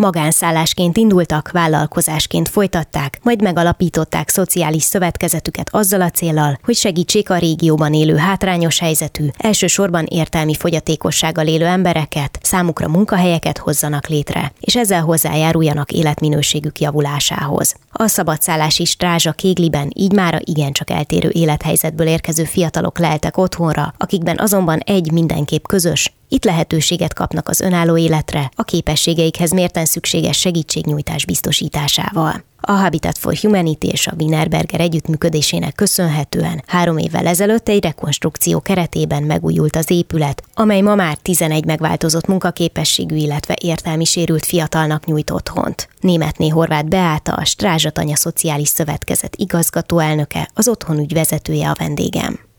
Magánszállásként indultak, vállalkozásként folytatták, majd megalapították szociális szövetkezetüket azzal a célral, hogy segítsék a régióban élő hátrányos helyzetű, elsősorban értelmi fogyatékossággal élő embereket, számukra munkahelyeket hozzanak létre, és ezzel hozzájáruljanak életminőségük javulásához. A szabadszállási strázsa Kégliben így mára igencsak eltérő élethelyzetből érkező fiatalok leltek otthonra, akikben azonban egy mindenképp közös, itt lehetőséget kapnak az önálló életre, a képességeikhez mérten szükséges segítségnyújtás biztosításával. A Habitat for Humanity és a Wienerberger együttműködésének köszönhetően három évvel ezelőtt egy rekonstrukció keretében megújult az épület, amely ma már 11 megváltozott munkaképességű, illetve értelmi sérült fiatalnak nyújt otthont. Németné Horváth Beáta, a Strázsatanya Szociális Szövetkezet igazgató elnöke, az otthonügy vezetője a vendégem.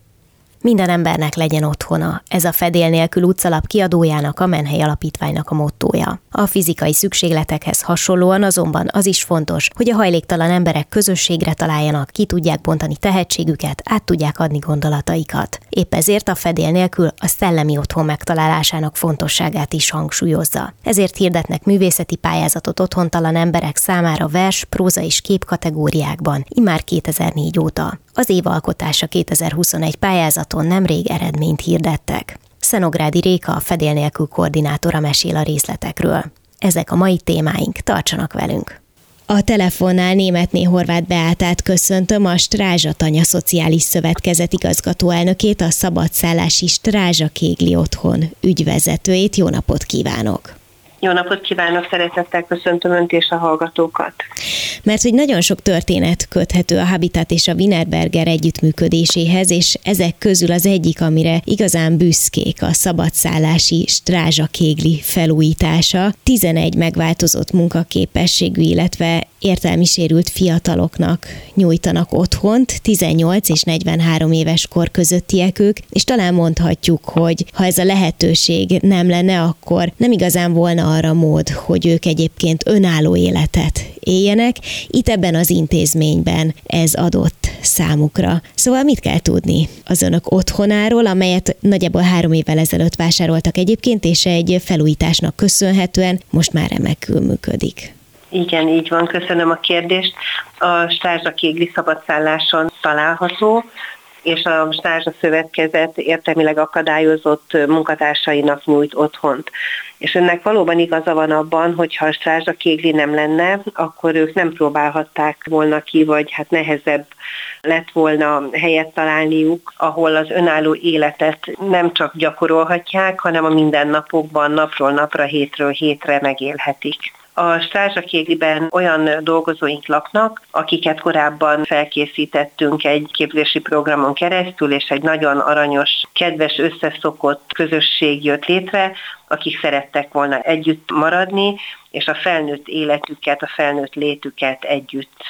Minden embernek legyen otthona. Ez a fedél nélkül utcalap kiadójának, a Menhely Alapítványnak a mottója. A fizikai szükségletekhez hasonlóan azonban az is fontos, hogy a hajléktalan emberek közösségre találjanak, ki tudják bontani tehetségüket, át tudják adni gondolataikat. Épp ezért a fedél nélkül a szellemi otthon megtalálásának fontosságát is hangsúlyozza. Ezért hirdetnek művészeti pályázatot otthontalan emberek számára vers, próza és kép kategóriákban, immár 2004 óta. Az évalkotása 2021 pályázaton nemrég eredményt hirdettek. Szenográdi Réka, a fedél nélkül koordinátora mesél a részletekről. Ezek a mai témáink, tartsanak velünk! A telefonnál németné Horváth Beátát köszöntöm, a Strázsatanya Szociális Szövetkezet igazgatóelnökét, a szabadszállási Strázsa Kégli Otthon ügyvezetőjét. Jó napot kívánok! Jó napot kívánok, szeretettel köszöntöm Önt és a hallgatókat. Mert hogy nagyon sok történet köthető a Habitat és a Wienerberger együttműködéséhez, és ezek közül az egyik, amire igazán büszkék a szabadszállási Strázsa Kégli felújítása. 11 megváltozott munkaképességű, illetve értelmi sérült fiataloknak nyújtanak otthont, 18 és 43 éves kor közöttiek ők, és talán mondhatjuk, hogy ha ez a lehetőség nem lenne, akkor nem igazán volna arra mód, hogy ők egyébként önálló életet éljenek. Itt ebben az intézményben ez adott számukra. Szóval mit kell tudni az önök otthonáról, amelyet nagyjából három évvel ezelőtt vásároltak egyébként, és egy felújításnak köszönhetően most már remekül működik. Igen, így van, köszönöm a kérdést. A Stázsa Kégli szabadszálláson található, és a Stázsa Szövetkezet értelmileg akadályozott munkatársainak nyújt otthont. És ennek valóban igaza van abban, hogy ha a Stázsa Kégli nem lenne, akkor ők nem próbálhatták volna ki, vagy hát nehezebb lett volna helyet találniuk, ahol az önálló életet nem csak gyakorolhatják, hanem a mindennapokban napról napra, hétről hétre megélhetik. A Strázsakégliben olyan dolgozóink laknak, akiket korábban felkészítettünk egy képzési programon keresztül, és egy nagyon aranyos, kedves, összeszokott közösség jött létre, akik szerettek volna együtt maradni, és a felnőtt életüket, a felnőtt létüket együtt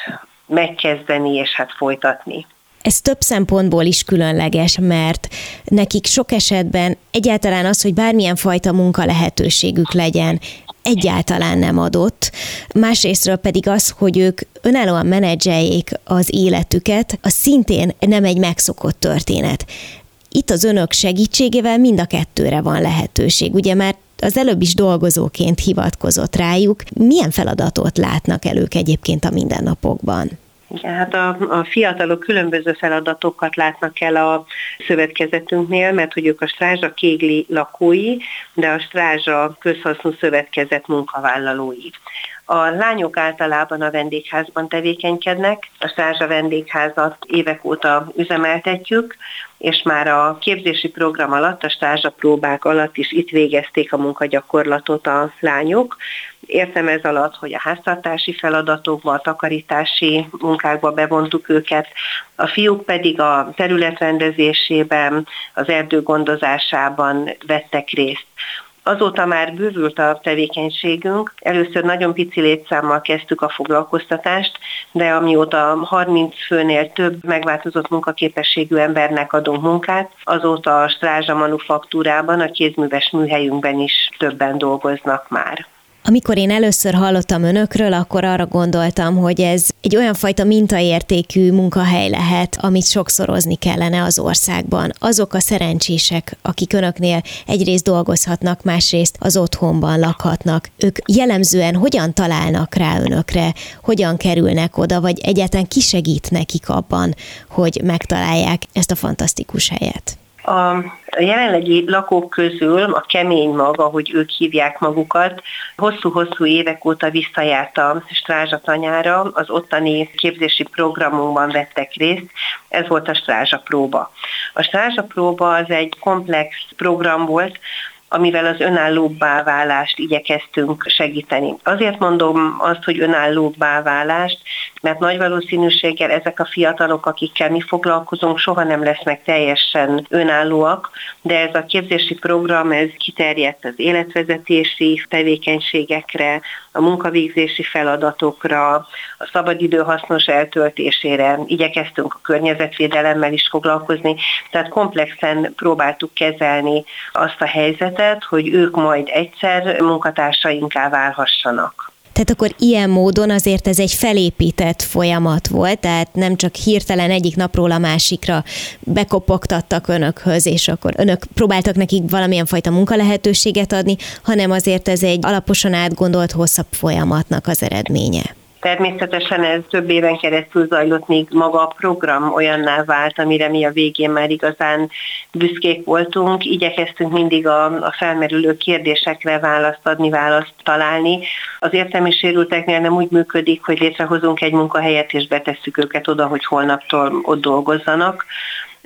megkezdeni és hát folytatni. Ez több szempontból is különleges, mert nekik sok esetben egyáltalán az, hogy bármilyen fajta munka lehetőségük legyen, egyáltalán nem adott. Másrésztről pedig az, hogy ők önállóan menedzseljék az életüket, az szintén nem egy megszokott történet. Itt az önök segítségével mind a kettőre van lehetőség. Ugye már az előbb is dolgozóként hivatkozott rájuk. Milyen feladatot látnak el ők egyébként a mindennapokban? Igen, hát a, a fiatalok különböző feladatokat látnak el a szövetkezetünknél, mert hogy ők a Strázsa Kégli lakói, de a Strázsa Közhasznú Szövetkezet munkavállalói. A lányok általában a vendégházban tevékenykednek, a Strázsa vendégházat évek óta üzemeltetjük, és már a képzési program alatt, a stázsapróbák alatt is itt végezték a munkagyakorlatot a lányok. Értem ez alatt, hogy a háztartási feladatokba, a takarítási munkákba bevontuk őket, a fiúk pedig a területrendezésében, az erdő gondozásában vettek részt. Azóta már bővült a tevékenységünk. Először nagyon pici létszámmal kezdtük a foglalkoztatást, de amióta 30 főnél több megváltozott munkaképességű embernek adunk munkát, azóta a Strázsa Manufaktúrában, a kézműves műhelyünkben is többen dolgoznak már. Amikor én először hallottam önökről, akkor arra gondoltam, hogy ez egy olyan fajta mintaértékű munkahely lehet, amit sokszorozni kellene az országban. Azok a szerencsések, akik önöknél egyrészt dolgozhatnak, másrészt az otthonban lakhatnak, ők jellemzően hogyan találnak rá önökre, hogyan kerülnek oda, vagy egyáltalán kisegít nekik abban, hogy megtalálják ezt a fantasztikus helyet? A jelenlegi lakók közül a kemény mag, ahogy ők hívják magukat, hosszú-hosszú évek óta visszajárt a Strázsa tanyára, az ottani képzési programunkban vettek részt, ez volt a Strázsa próba. A Strázsa próba az egy komplex program volt, amivel az önállóbbá válást igyekeztünk segíteni. Azért mondom azt, hogy önállóbbá válást, mert nagy valószínűséggel ezek a fiatalok, akikkel mi foglalkozunk, soha nem lesznek teljesen önállóak, de ez a képzési program, ez kiterjedt az életvezetési tevékenységekre, a munkavégzési feladatokra, a szabadidő hasznos eltöltésére, igyekeztünk a környezetvédelemmel is foglalkozni, tehát komplexen próbáltuk kezelni azt a helyzetet, hogy ők majd egyszer munkatársainká válhassanak. Tehát akkor ilyen módon azért ez egy felépített folyamat volt, tehát nem csak hirtelen egyik napról a másikra bekopogtattak önökhöz, és akkor önök próbáltak nekik valamilyen fajta munkalehetőséget adni, hanem azért ez egy alaposan átgondolt hosszabb folyamatnak az eredménye. Természetesen ez több éven keresztül zajlott, míg maga a program olyanná vált, amire mi a végén már igazán büszkék voltunk. Igyekeztünk mindig a, a felmerülő kérdésekre választ adni, választ találni. Az értelmi sérülteknél nem úgy működik, hogy létrehozunk egy munkahelyet és betesszük őket oda, hogy holnaptól ott dolgozzanak,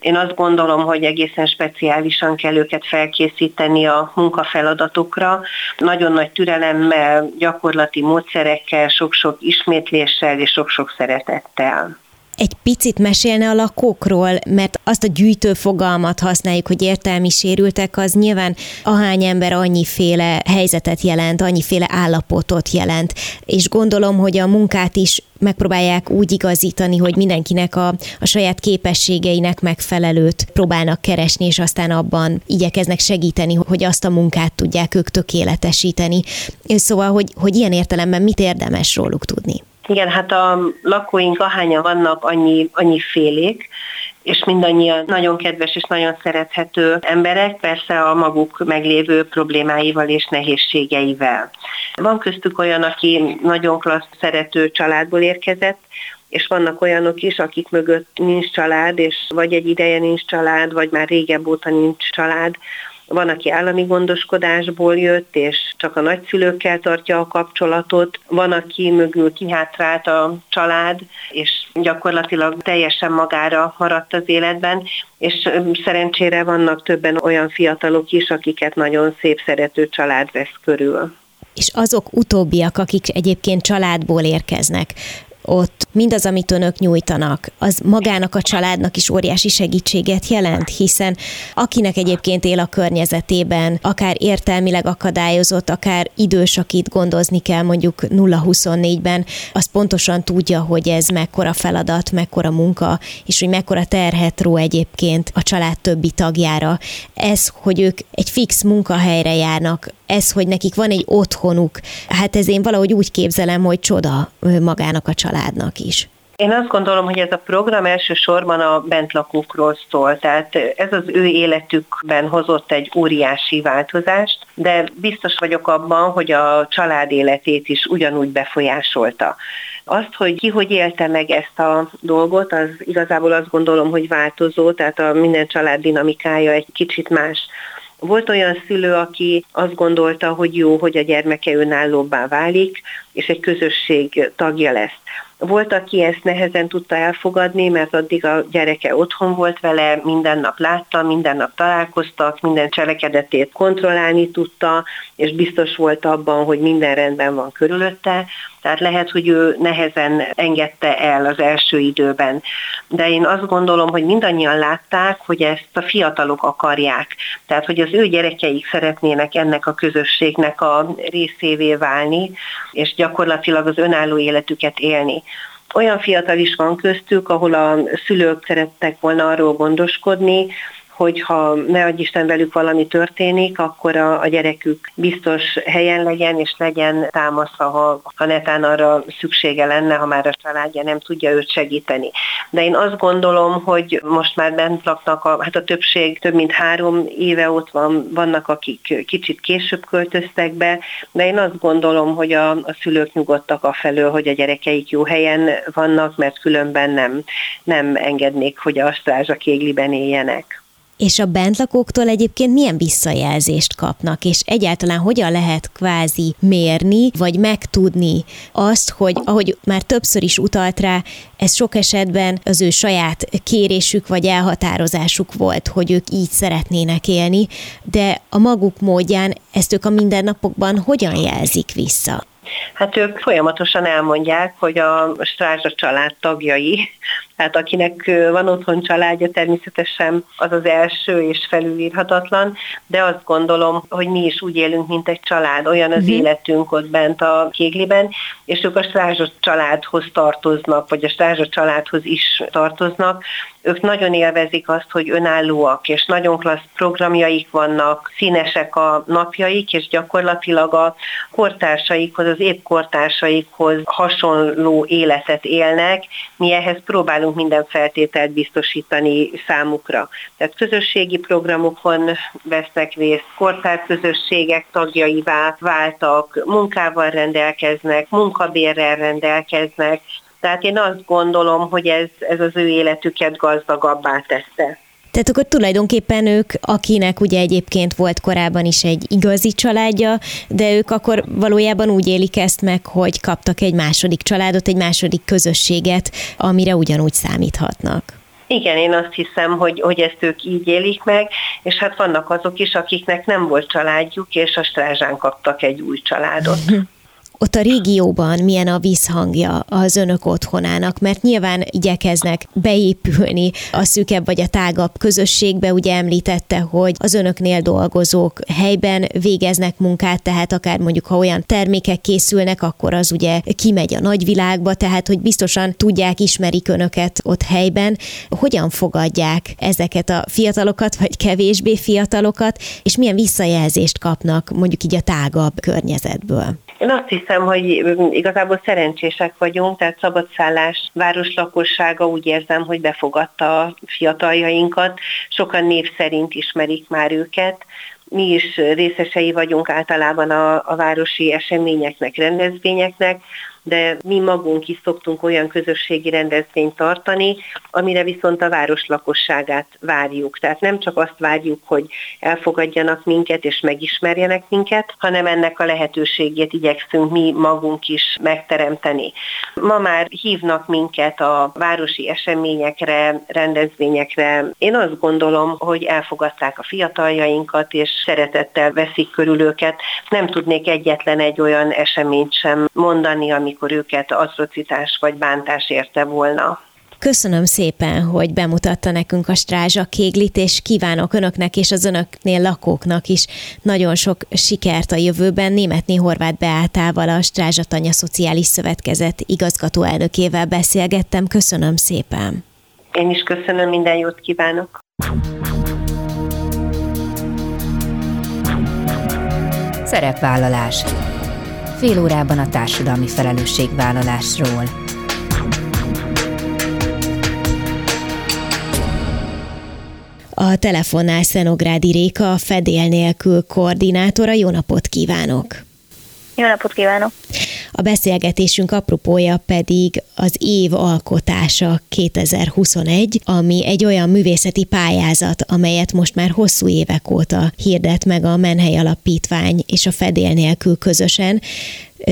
én azt gondolom, hogy egészen speciálisan kell őket felkészíteni a munkafeladatokra. Nagyon nagy türelemmel, gyakorlati módszerekkel, sok-sok ismétléssel és sok-sok szeretettel egy picit mesélne a lakókról, mert azt a gyűjtő fogalmat használjuk, hogy értelmi sérültek, az nyilván ahány ember annyiféle helyzetet jelent, annyiféle állapotot jelent, és gondolom, hogy a munkát is megpróbálják úgy igazítani, hogy mindenkinek a, a saját képességeinek megfelelőt próbálnak keresni, és aztán abban igyekeznek segíteni, hogy azt a munkát tudják ők tökéletesíteni. Szóval, hogy, hogy ilyen értelemben mit érdemes róluk tudni? Igen, hát a lakóink ahányan vannak, annyi, annyi félék, és mindannyian nagyon kedves és nagyon szerethető emberek, persze a maguk meglévő problémáival és nehézségeivel. Van köztük olyan, aki nagyon klassz szerető családból érkezett, és vannak olyanok is, akik mögött nincs család, és vagy egy ideje nincs család, vagy már régebb óta nincs család, van, aki állami gondoskodásból jött, és csak a nagyszülőkkel tartja a kapcsolatot, van, aki mögül kihátrált a család, és gyakorlatilag teljesen magára maradt az életben, és szerencsére vannak többen olyan fiatalok is, akiket nagyon szép szerető család vesz körül. És azok utóbbiak, akik egyébként családból érkeznek, ott mindaz, amit önök nyújtanak, az magának a családnak is óriási segítséget jelent, hiszen akinek egyébként él a környezetében, akár értelmileg akadályozott, akár idős, akit gondozni kell mondjuk 0-24-ben, az pontosan tudja, hogy ez mekkora feladat, mekkora munka, és hogy mekkora terhet ró egyébként a család többi tagjára. Ez, hogy ők egy fix munkahelyre járnak, ez, hogy nekik van egy otthonuk, hát ez én valahogy úgy képzelem, hogy csoda magának a családnak is. Én azt gondolom, hogy ez a program elsősorban a bentlakókról szól, tehát ez az ő életükben hozott egy óriási változást, de biztos vagyok abban, hogy a család életét is ugyanúgy befolyásolta. Azt, hogy ki hogy élte meg ezt a dolgot, az igazából azt gondolom, hogy változó, tehát a minden család dinamikája egy kicsit más. Volt olyan szülő, aki azt gondolta, hogy jó, hogy a gyermeke önállóbbá válik, és egy közösség tagja lesz. Volt, aki ezt nehezen tudta elfogadni, mert addig a gyereke otthon volt vele, minden nap látta, minden nap találkoztak, minden cselekedetét kontrollálni tudta, és biztos volt abban, hogy minden rendben van körülötte. Tehát lehet, hogy ő nehezen engedte el az első időben. De én azt gondolom, hogy mindannyian látták, hogy ezt a fiatalok akarják. Tehát, hogy az ő gyerekeik szeretnének ennek a közösségnek a részévé válni, és gyakorlatilag az önálló életüket élni. Olyan fiatal is van köztük, ahol a szülők szerettek volna arról gondoskodni, hogyha ne adj Isten velük valami történik, akkor a, a gyerekük biztos helyen legyen, és legyen támasza, ha, ha netán arra szüksége lenne, ha már a családja nem tudja őt segíteni. De én azt gondolom, hogy most már bent laknak, a, hát a többség több mint három éve ott van, vannak, akik kicsit később költöztek be, de én azt gondolom, hogy a, a szülők nyugodtak a felől, hogy a gyerekeik jó helyen vannak, mert különben nem, nem engednék, hogy a strázsa kégliben éljenek. És a bentlakóktól egyébként milyen visszajelzést kapnak, és egyáltalán hogyan lehet kvázi mérni, vagy megtudni azt, hogy ahogy már többször is utalt rá, ez sok esetben az ő saját kérésük vagy elhatározásuk volt, hogy ők így szeretnének élni, de a maguk módján ezt ők a mindennapokban hogyan jelzik vissza? Hát ők folyamatosan elmondják, hogy a Strázsa család tagjai, tehát akinek van otthon családja, természetesen az az első és felülírhatatlan, de azt gondolom, hogy mi is úgy élünk, mint egy család, olyan az uh-huh. életünk ott bent a Kégliben, és ők a Strázsa családhoz tartoznak, vagy a Strázsa családhoz is tartoznak, ők nagyon élvezik azt, hogy önállóak, és nagyon klassz programjaik vannak, színesek a napjaik, és gyakorlatilag a kortársaikhoz, az épp kortársaikhoz hasonló életet élnek. Mi ehhez próbálunk minden feltételt biztosítani számukra. Tehát közösségi programokon vesznek részt, kortárközösségek tagjaivá váltak, munkával rendelkeznek, munkabérrel rendelkeznek, tehát én azt gondolom, hogy ez, ez az ő életüket gazdagabbá tette. Tehát akkor tulajdonképpen ők, akinek ugye egyébként volt korábban is egy igazi családja, de ők akkor valójában úgy élik ezt meg, hogy kaptak egy második családot, egy második közösséget, amire ugyanúgy számíthatnak. Igen, én azt hiszem, hogy, hogy ezt ők így élik meg, és hát vannak azok is, akiknek nem volt családjuk, és a strázsán kaptak egy új családot. ott a régióban milyen a vízhangja az önök otthonának, mert nyilván igyekeznek beépülni a szűkebb vagy a tágabb közösségbe, ugye említette, hogy az önöknél dolgozók helyben végeznek munkát, tehát akár mondjuk, ha olyan termékek készülnek, akkor az ugye kimegy a nagyvilágba, tehát hogy biztosan tudják, ismerik önöket ott helyben. Hogyan fogadják ezeket a fiatalokat, vagy kevésbé fiatalokat, és milyen visszajelzést kapnak mondjuk így a tágabb környezetből? Én azt hiszem, hogy igazából szerencsések vagyunk, tehát szabadszállás városlakossága úgy érzem, hogy befogadta a fiataljainkat, sokan név szerint ismerik már őket, mi is részesei vagyunk általában a, a városi eseményeknek, rendezvényeknek, de mi magunk is szoktunk olyan közösségi rendezvényt tartani, amire viszont a város lakosságát várjuk. Tehát nem csak azt várjuk, hogy elfogadjanak minket és megismerjenek minket, hanem ennek a lehetőségét igyekszünk mi magunk is megteremteni. Ma már hívnak minket a városi eseményekre, rendezvényekre. Én azt gondolom, hogy elfogadták a fiataljainkat, és szeretettel veszik körül őket. Nem tudnék egyetlen egy olyan eseményt sem mondani, ami amikor őket atrocitás vagy bántás érte volna. Köszönöm szépen, hogy bemutatta nekünk a Strázsa Kéglit, és kívánok önöknek és az önöknél lakóknak is nagyon sok sikert a jövőben. Németné Horváth Beátával, a Strázsa Tanya Szociális Szövetkezet igazgató elnökével beszélgettem. Köszönöm szépen. Én is köszönöm, minden jót kívánok. Szerepvállalás fél órában a társadalmi felelősségvállalásról. A telefonnál Szenográdi Réka, a Fedél nélkül koordinátora. Jó napot kívánok! Jó napot kívánok! A beszélgetésünk apropója pedig az év alkotása 2021, ami egy olyan művészeti pályázat, amelyet most már hosszú évek óta hirdet meg a Menhely Alapítvány és a Fedél nélkül közösen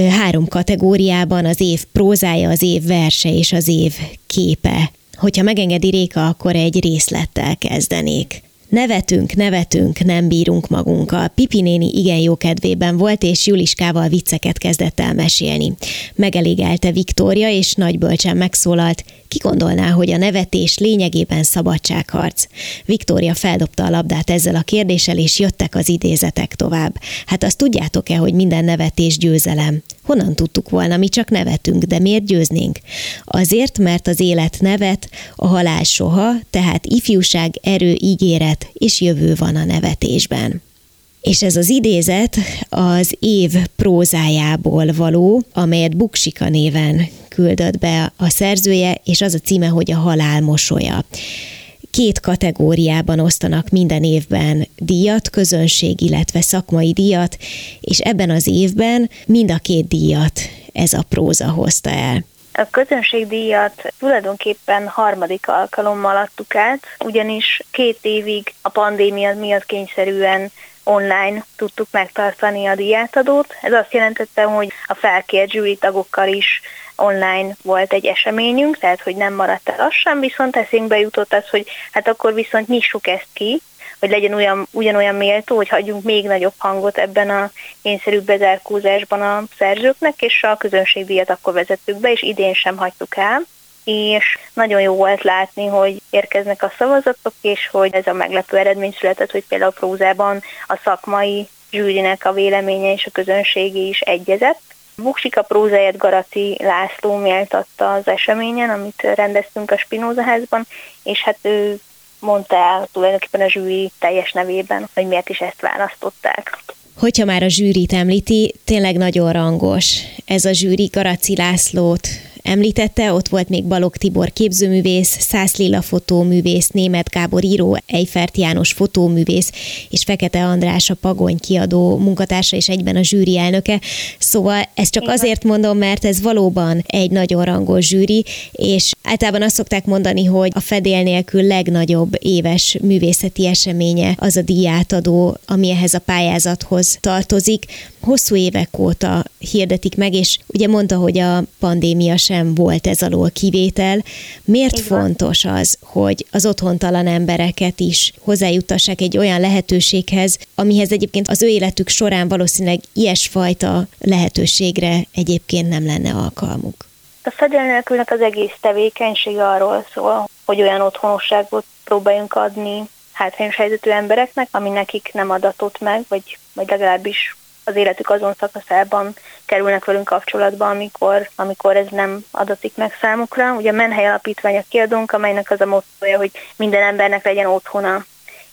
három kategóriában az év prózája, az év verse és az év képe. Hogyha megengedi Réka, akkor egy részlettel kezdenék. Nevetünk, nevetünk, nem bírunk magunkkal. Pipi néni igen jó kedvében volt, és Juliskával vicceket kezdett el mesélni. Megelégelte Viktória, és nagy bölcsen megszólalt, ki gondolná, hogy a nevetés lényegében szabadságharc? Viktória feldobta a labdát ezzel a kérdéssel, és jöttek az idézetek tovább. Hát azt tudjátok-e, hogy minden nevetés győzelem? Honnan tudtuk volna, mi csak nevetünk, de miért győznénk? Azért, mert az élet nevet, a halál soha, tehát ifjúság, erő, ígéret és jövő van a nevetésben. És ez az idézet az év prózájából való, amelyet Buksika néven küldött be a szerzője, és az a címe, hogy a halál mosolya két kategóriában osztanak minden évben díjat, közönség, illetve szakmai díjat, és ebben az évben mind a két díjat ez a próza hozta el. A közönségdíjat tulajdonképpen harmadik alkalommal adtuk át, ugyanis két évig a pandémia miatt kényszerűen online tudtuk megtartani a díjátadót. Ez azt jelentette, hogy a felkért zsűri tagokkal is online volt egy eseményünk, tehát hogy nem maradt el az sem, viszont eszünkbe jutott az, hogy hát akkor viszont nyissuk ezt ki, hogy legyen olyan, ugyanolyan méltó, hogy hagyjunk még nagyobb hangot ebben a kényszerű bezárkózásban a szerzőknek, és a közönségdíjat akkor vezettük be, és idén sem hagytuk el és nagyon jó volt látni, hogy érkeznek a szavazatok, és hogy ez a meglepő eredmény született, hogy például a prózában a szakmai zsűrinek a véleménye és a közönségi is egyezett. Buksika prózáját Garati László méltatta az eseményen, amit rendeztünk a Spinoza házban, és hát ő mondta el tulajdonképpen a zsűri teljes nevében, hogy miért is ezt választották. Hogyha már a zsűrit említi, tényleg nagyon rangos. Ez a zsűri Garaci Lászlót említette, ott volt még Balog Tibor képzőművész, Szász Lilla fotóművész, Német Gábor író, Eifert János fotóművész, és Fekete András a Pagony kiadó munkatársa és egyben a zsűri elnöke. Szóval ezt csak azért mondom, mert ez valóban egy nagyon rangos zsűri, és általában azt szokták mondani, hogy a fedél nélkül legnagyobb éves művészeti eseménye az a díjátadó, ami ehhez a pályázathoz tartozik. Hosszú évek óta hirdetik meg, és ugye mondta, hogy a pandémia sem volt ez alól kivétel. Miért Igen. fontos az, hogy az otthontalan embereket is hozzájuttassák egy olyan lehetőséghez, amihez egyébként az ő életük során valószínűleg ilyesfajta lehetőségre egyébként nem lenne alkalmuk? A fedél nélkülnek az egész tevékenysége arról szól, hogy olyan otthonosságot próbáljunk adni hátrányos helyzetű embereknek, ami nekik nem adatott meg, vagy, vagy legalábbis az életük azon szakaszában kerülnek velünk kapcsolatba, amikor, amikor ez nem adatik meg számukra. Ugye a Menhely Alapítvány a kiadónk, amelynek az a mottoja, hogy minden embernek legyen otthona.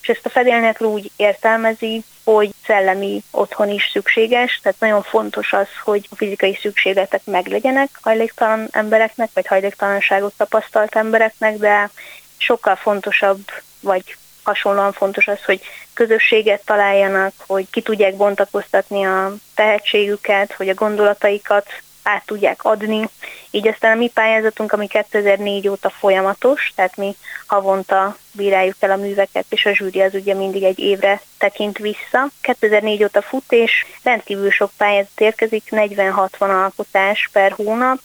És ezt a fedélnek úgy értelmezi, hogy szellemi otthon is szükséges, tehát nagyon fontos az, hogy a fizikai szükségletek meglegyenek hajléktalan embereknek, vagy hajléktalanságot tapasztalt embereknek, de sokkal fontosabb, vagy hasonlóan fontos az, hogy közösséget találjanak, hogy ki tudják bontakoztatni a tehetségüket, hogy a gondolataikat át tudják adni. Így aztán a mi pályázatunk, ami 2004 óta folyamatos, tehát mi havonta bíráljuk el a műveket, és a zsűri az ugye mindig egy évre tekint vissza. 2004 óta fut, és rendkívül sok pályázat érkezik, 40-60 alkotás per hónap,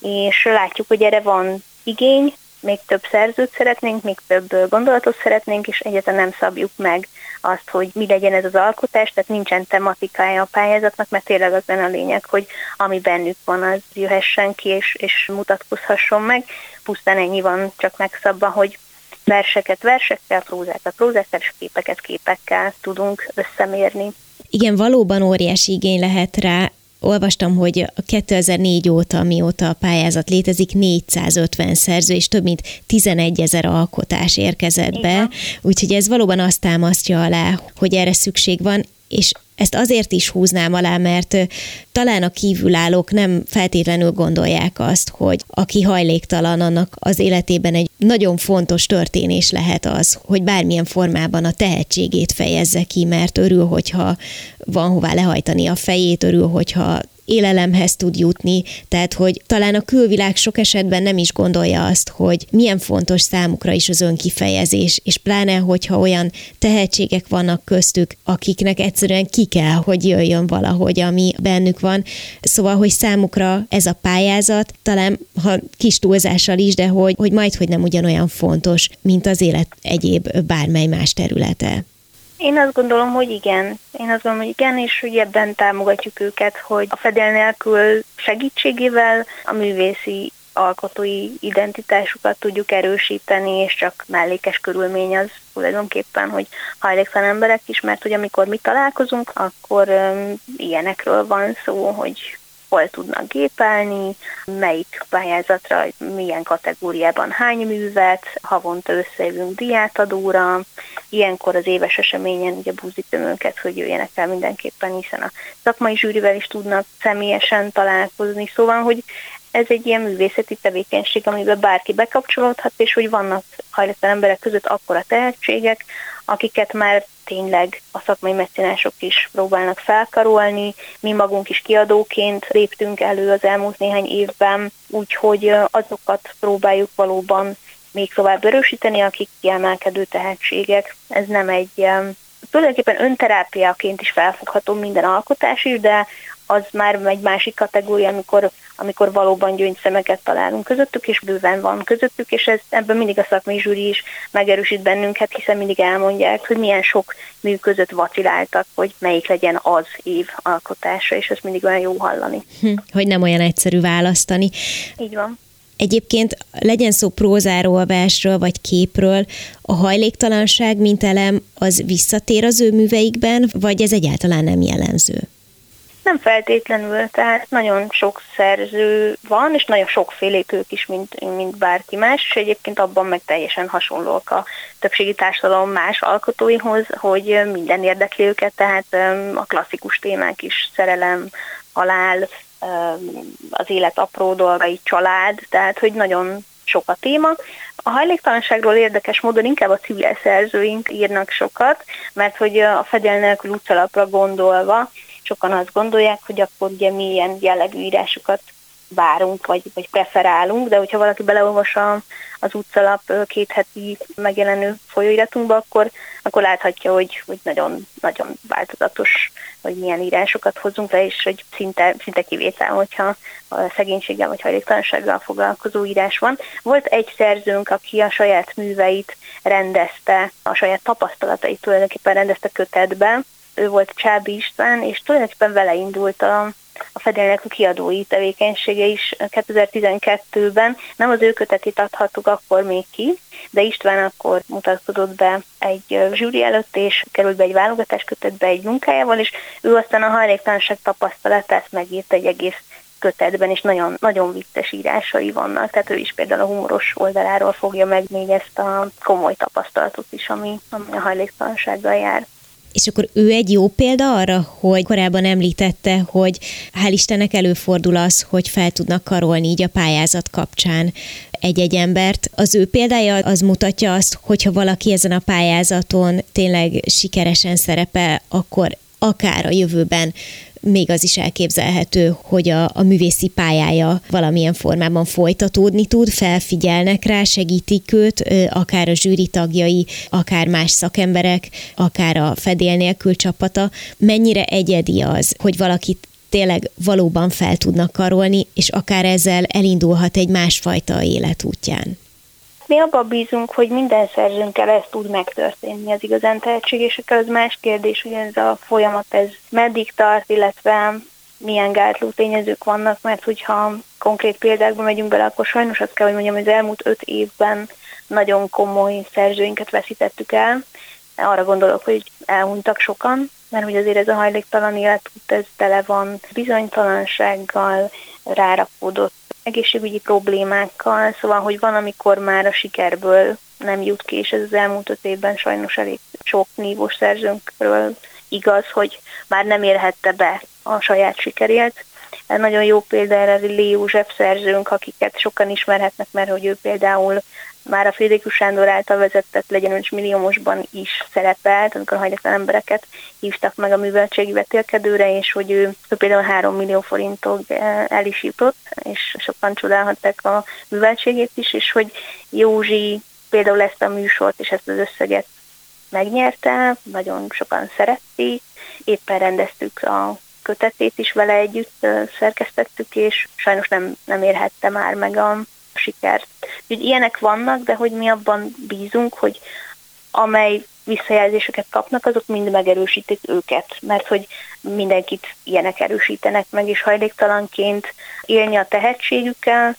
és látjuk, hogy erre van igény, még több szerzőt szeretnénk, még több gondolatot szeretnénk, és egyáltalán nem szabjuk meg azt, hogy mi legyen ez az alkotás, tehát nincsen tematikája a pályázatnak, mert tényleg az benne a lényeg, hogy ami bennük van, az jöhessen ki, és, és mutatkozhasson meg. Pusztán ennyi van csak megszabva, hogy verseket versekkel, prózákat prózákkal, és képeket képekkel tudunk összemérni. Igen, valóban óriási igény lehet rá olvastam, hogy a 2004 óta, mióta a pályázat létezik, 450 szerző és több mint 11 ezer alkotás érkezett be, úgyhogy ez valóban azt támasztja alá, hogy erre szükség van, és ezt azért is húznám alá, mert talán a kívülállók nem feltétlenül gondolják azt, hogy aki hajléktalan, annak az életében egy nagyon fontos történés lehet az, hogy bármilyen formában a tehetségét fejezze ki, mert örül, hogyha van hová lehajtani a fejét, örül, hogyha élelemhez tud jutni, tehát hogy talán a külvilág sok esetben nem is gondolja azt, hogy milyen fontos számukra is az önkifejezés, és pláne, hogyha olyan tehetségek vannak köztük, akiknek egyszerűen ki kell, hogy jöjjön valahogy, ami bennük van. Szóval, hogy számukra ez a pályázat, talán ha kis túlzással is, de hogy, hogy majd, hogy nem ugyanolyan fontos, mint az élet egyéb bármely más területe. Én azt gondolom, hogy igen. Én azt gondolom, hogy igen, és hogy ebben támogatjuk őket, hogy a fedél nélkül segítségével a művészi alkotói identitásukat tudjuk erősíteni, és csak mellékes körülmény az tulajdonképpen, hogy hajléktalan emberek is, mert hogy amikor mi találkozunk, akkor um, ilyenekről van szó, hogy hol tudnak gépelni, melyik pályázatra, milyen kategóriában hány művet, havonta összejövünk diátadóra, ilyenkor az éves eseményen ugye búzítom őket, hogy jöjjenek el mindenképpen, hiszen a szakmai zsűrivel is tudnak személyesen találkozni, szóval, hogy ez egy ilyen művészeti tevékenység, amiben bárki bekapcsolódhat, és hogy vannak hajléktalan emberek között akkora tehetségek, akiket már tényleg a szakmai mecenások is próbálnak felkarolni. Mi magunk is kiadóként léptünk elő az elmúlt néhány évben, úgyhogy azokat próbáljuk valóban még tovább erősíteni, akik kiemelkedő tehetségek. Ez nem egy tulajdonképpen önterápiaként is felfogható minden alkotás is, de az már egy másik kategória, amikor, amikor valóban gyöngyszemeket találunk közöttük, és bőven van közöttük, és ez, ebben mindig a szakmai zsűri is megerősít bennünket, hiszen mindig elmondják, hogy milyen sok mű között vaciláltak, hogy melyik legyen az év alkotása, és ez mindig olyan jó hallani. Hm, hogy nem olyan egyszerű választani. Így van. Egyébként legyen szó prózáról, versről vagy képről, a hajléktalanság, mint elem, az visszatér az ő műveikben, vagy ez egyáltalán nem jellemző? Nem feltétlenül, tehát nagyon sok szerző van, és nagyon sokfélék ők is, mint, mint bárki más, és egyébként abban meg teljesen hasonlók a többségi társadalom más alkotóihoz, hogy minden érdekli őket, tehát a klasszikus témák is, szerelem, halál, az élet apró dolgai, család, tehát hogy nagyon sok a téma. A hajléktalanságról érdekes módon inkább a civil szerzőink írnak sokat, mert hogy a fedél nélkül utcalapra gondolva sokan azt gondolják, hogy akkor ugye milyen jellegű írásokat várunk, vagy, vagy preferálunk, de hogyha valaki beleolvas az utcalap két heti megjelenő folyóiratunkba, akkor, akkor láthatja, hogy, hogy nagyon, nagyon változatos, hogy milyen írásokat hozunk le, és hogy szinte, szinte kivétel, hogyha a szegénységgel vagy hajléktalansággal foglalkozó írás van. Volt egy szerzőnk, aki a saját műveit rendezte, a saját tapasztalatait tulajdonképpen rendezte kötetbe, ő volt Csábi István, és tulajdonképpen vele indult a, a Fedélnek a kiadói tevékenysége is 2012-ben. Nem az ő kötetét adhattuk akkor még ki, de István akkor mutatkozott be egy zsűri előtt, és került be egy válogatás kötetbe egy munkájával, és ő aztán a hajléktalanság tapasztalatát megírt egy egész kötetben, és nagyon, nagyon vicces írásai vannak, tehát ő is például a humoros oldaláról fogja meg még ezt a komoly tapasztalatot is, ami, ami a hajléktalansággal jár. És akkor ő egy jó példa arra, hogy korábban említette, hogy hál' Istennek előfordul az, hogy fel tudnak karolni így a pályázat kapcsán egy-egy embert. Az ő példája az mutatja azt, hogyha valaki ezen a pályázaton tényleg sikeresen szerepel, akkor akár a jövőben még az is elképzelhető, hogy a, a művészi pályája valamilyen formában folytatódni tud, felfigyelnek rá, segítik őt, akár a zsűri tagjai, akár más szakemberek, akár a fedél nélkül csapata. Mennyire egyedi az, hogy valakit tényleg valóban fel tudnak karolni, és akár ezzel elindulhat egy másfajta életútján. Mi abban bízunk, hogy minden szerzőnkkel ez tud megtörténni az igazán tehetségesekkel, az más kérdés, hogy ez a folyamat ez meddig tart, illetve milyen gátló tényezők vannak, mert hogyha konkrét példákba megyünk bele, akkor sajnos azt kell, hogy mondjam, hogy az elmúlt öt évben nagyon komoly szerzőinket veszítettük el. Arra gondolok, hogy elhunytak sokan, mert hogy azért ez a hajléktalan életút, ez tele van bizonytalansággal, rárakódott egészségügyi problémákkal, szóval, hogy van, amikor már a sikerből nem jut ki, és ez az elmúlt öt évben sajnos elég sok nívós szerzőnkről igaz, hogy már nem érhette be a saját sikerét. Nagyon jó példa erre Lé József szerzőnk, akiket sokan ismerhetnek, mert hogy ő például már a Frédérikus Sándor által vezetett legyenős milliómosban is szerepelt, amikor hajléktalan embereket hívtak meg a műveltségi vetélkedőre, és hogy ő, ő például 3 millió forintok el is jutott, és sokan csodálhatták a műveltségét is, és hogy Józsi például ezt a műsort és ezt az összeget megnyerte, nagyon sokan szerették, éppen rendeztük a kötetét is vele együtt szerkesztettük, és sajnos nem, nem érhette már meg a sikert. Úgyhogy ilyenek vannak, de hogy mi abban bízunk, hogy amely visszajelzéseket kapnak, azok mind megerősítik őket, mert hogy mindenkit ilyenek erősítenek meg, és hajléktalanként élni a tehetségükkel,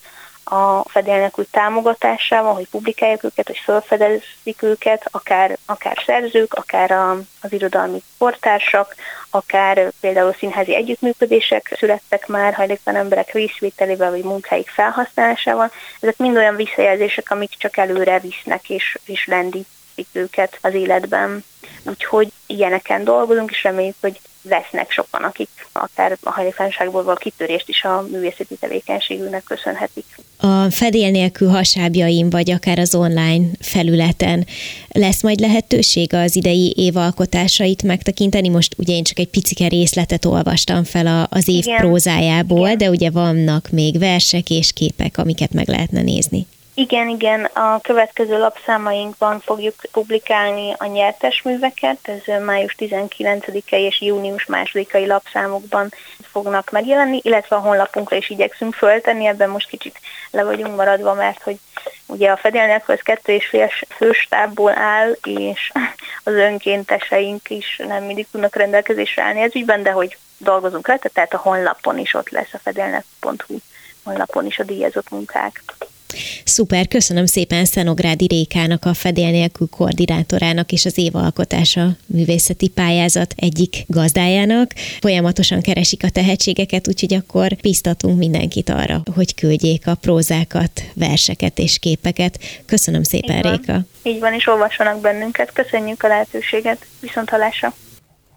a fedélnek úgy támogatásával, hogy publikálják őket, hogy felfedezik őket, akár, akár szerzők, akár a, az irodalmi portársak, akár például színházi együttműködések születtek már hajléktalan emberek részvételével vagy munkáik felhasználásával. Ezek mind olyan visszajelzések, amik csak előre visznek és, és lendítik őket az életben. Úgyhogy ilyeneken dolgozunk, és reméljük, hogy lesznek sokan, akik akár a hajléktalanságból való kitörést is a művészeti tevékenységünknek köszönhetik. A fedél nélkül hasábjaim, vagy akár az online felületen lesz majd lehetőség az idei évalkotásait megtekinteni? Most ugye én csak egy picike részletet olvastam fel az év Igen. prózájából, Igen. de ugye vannak még versek és képek, amiket meg lehetne nézni. Igen, igen, a következő lapszámainkban fogjuk publikálni a nyertes műveket, ez május 19-e és június 2-ai lapszámokban fognak megjelenni, illetve a honlapunkra is igyekszünk föltenni, ebben most kicsit le vagyunk maradva, mert hogy ugye a fedélnek az kettő és fél főstábból áll, és az önkénteseink is nem mindig tudnak rendelkezésre állni ez ügyben, de hogy dolgozunk rá, tehát a honlapon is ott lesz a fedélnek.hu honlapon is a díjazott munkák. Szuper, köszönöm szépen Szenográdi Rékának, a Fedél nélkül koordinátorának és az évalkotása művészeti pályázat egyik gazdájának. Folyamatosan keresik a tehetségeket, úgyhogy akkor biztatunk mindenkit arra, hogy küldjék a prózákat, verseket és képeket. Köszönöm szépen, Így Réka. Így van, és olvassanak bennünket. Köszönjük a lehetőséget. Viszont hallásra.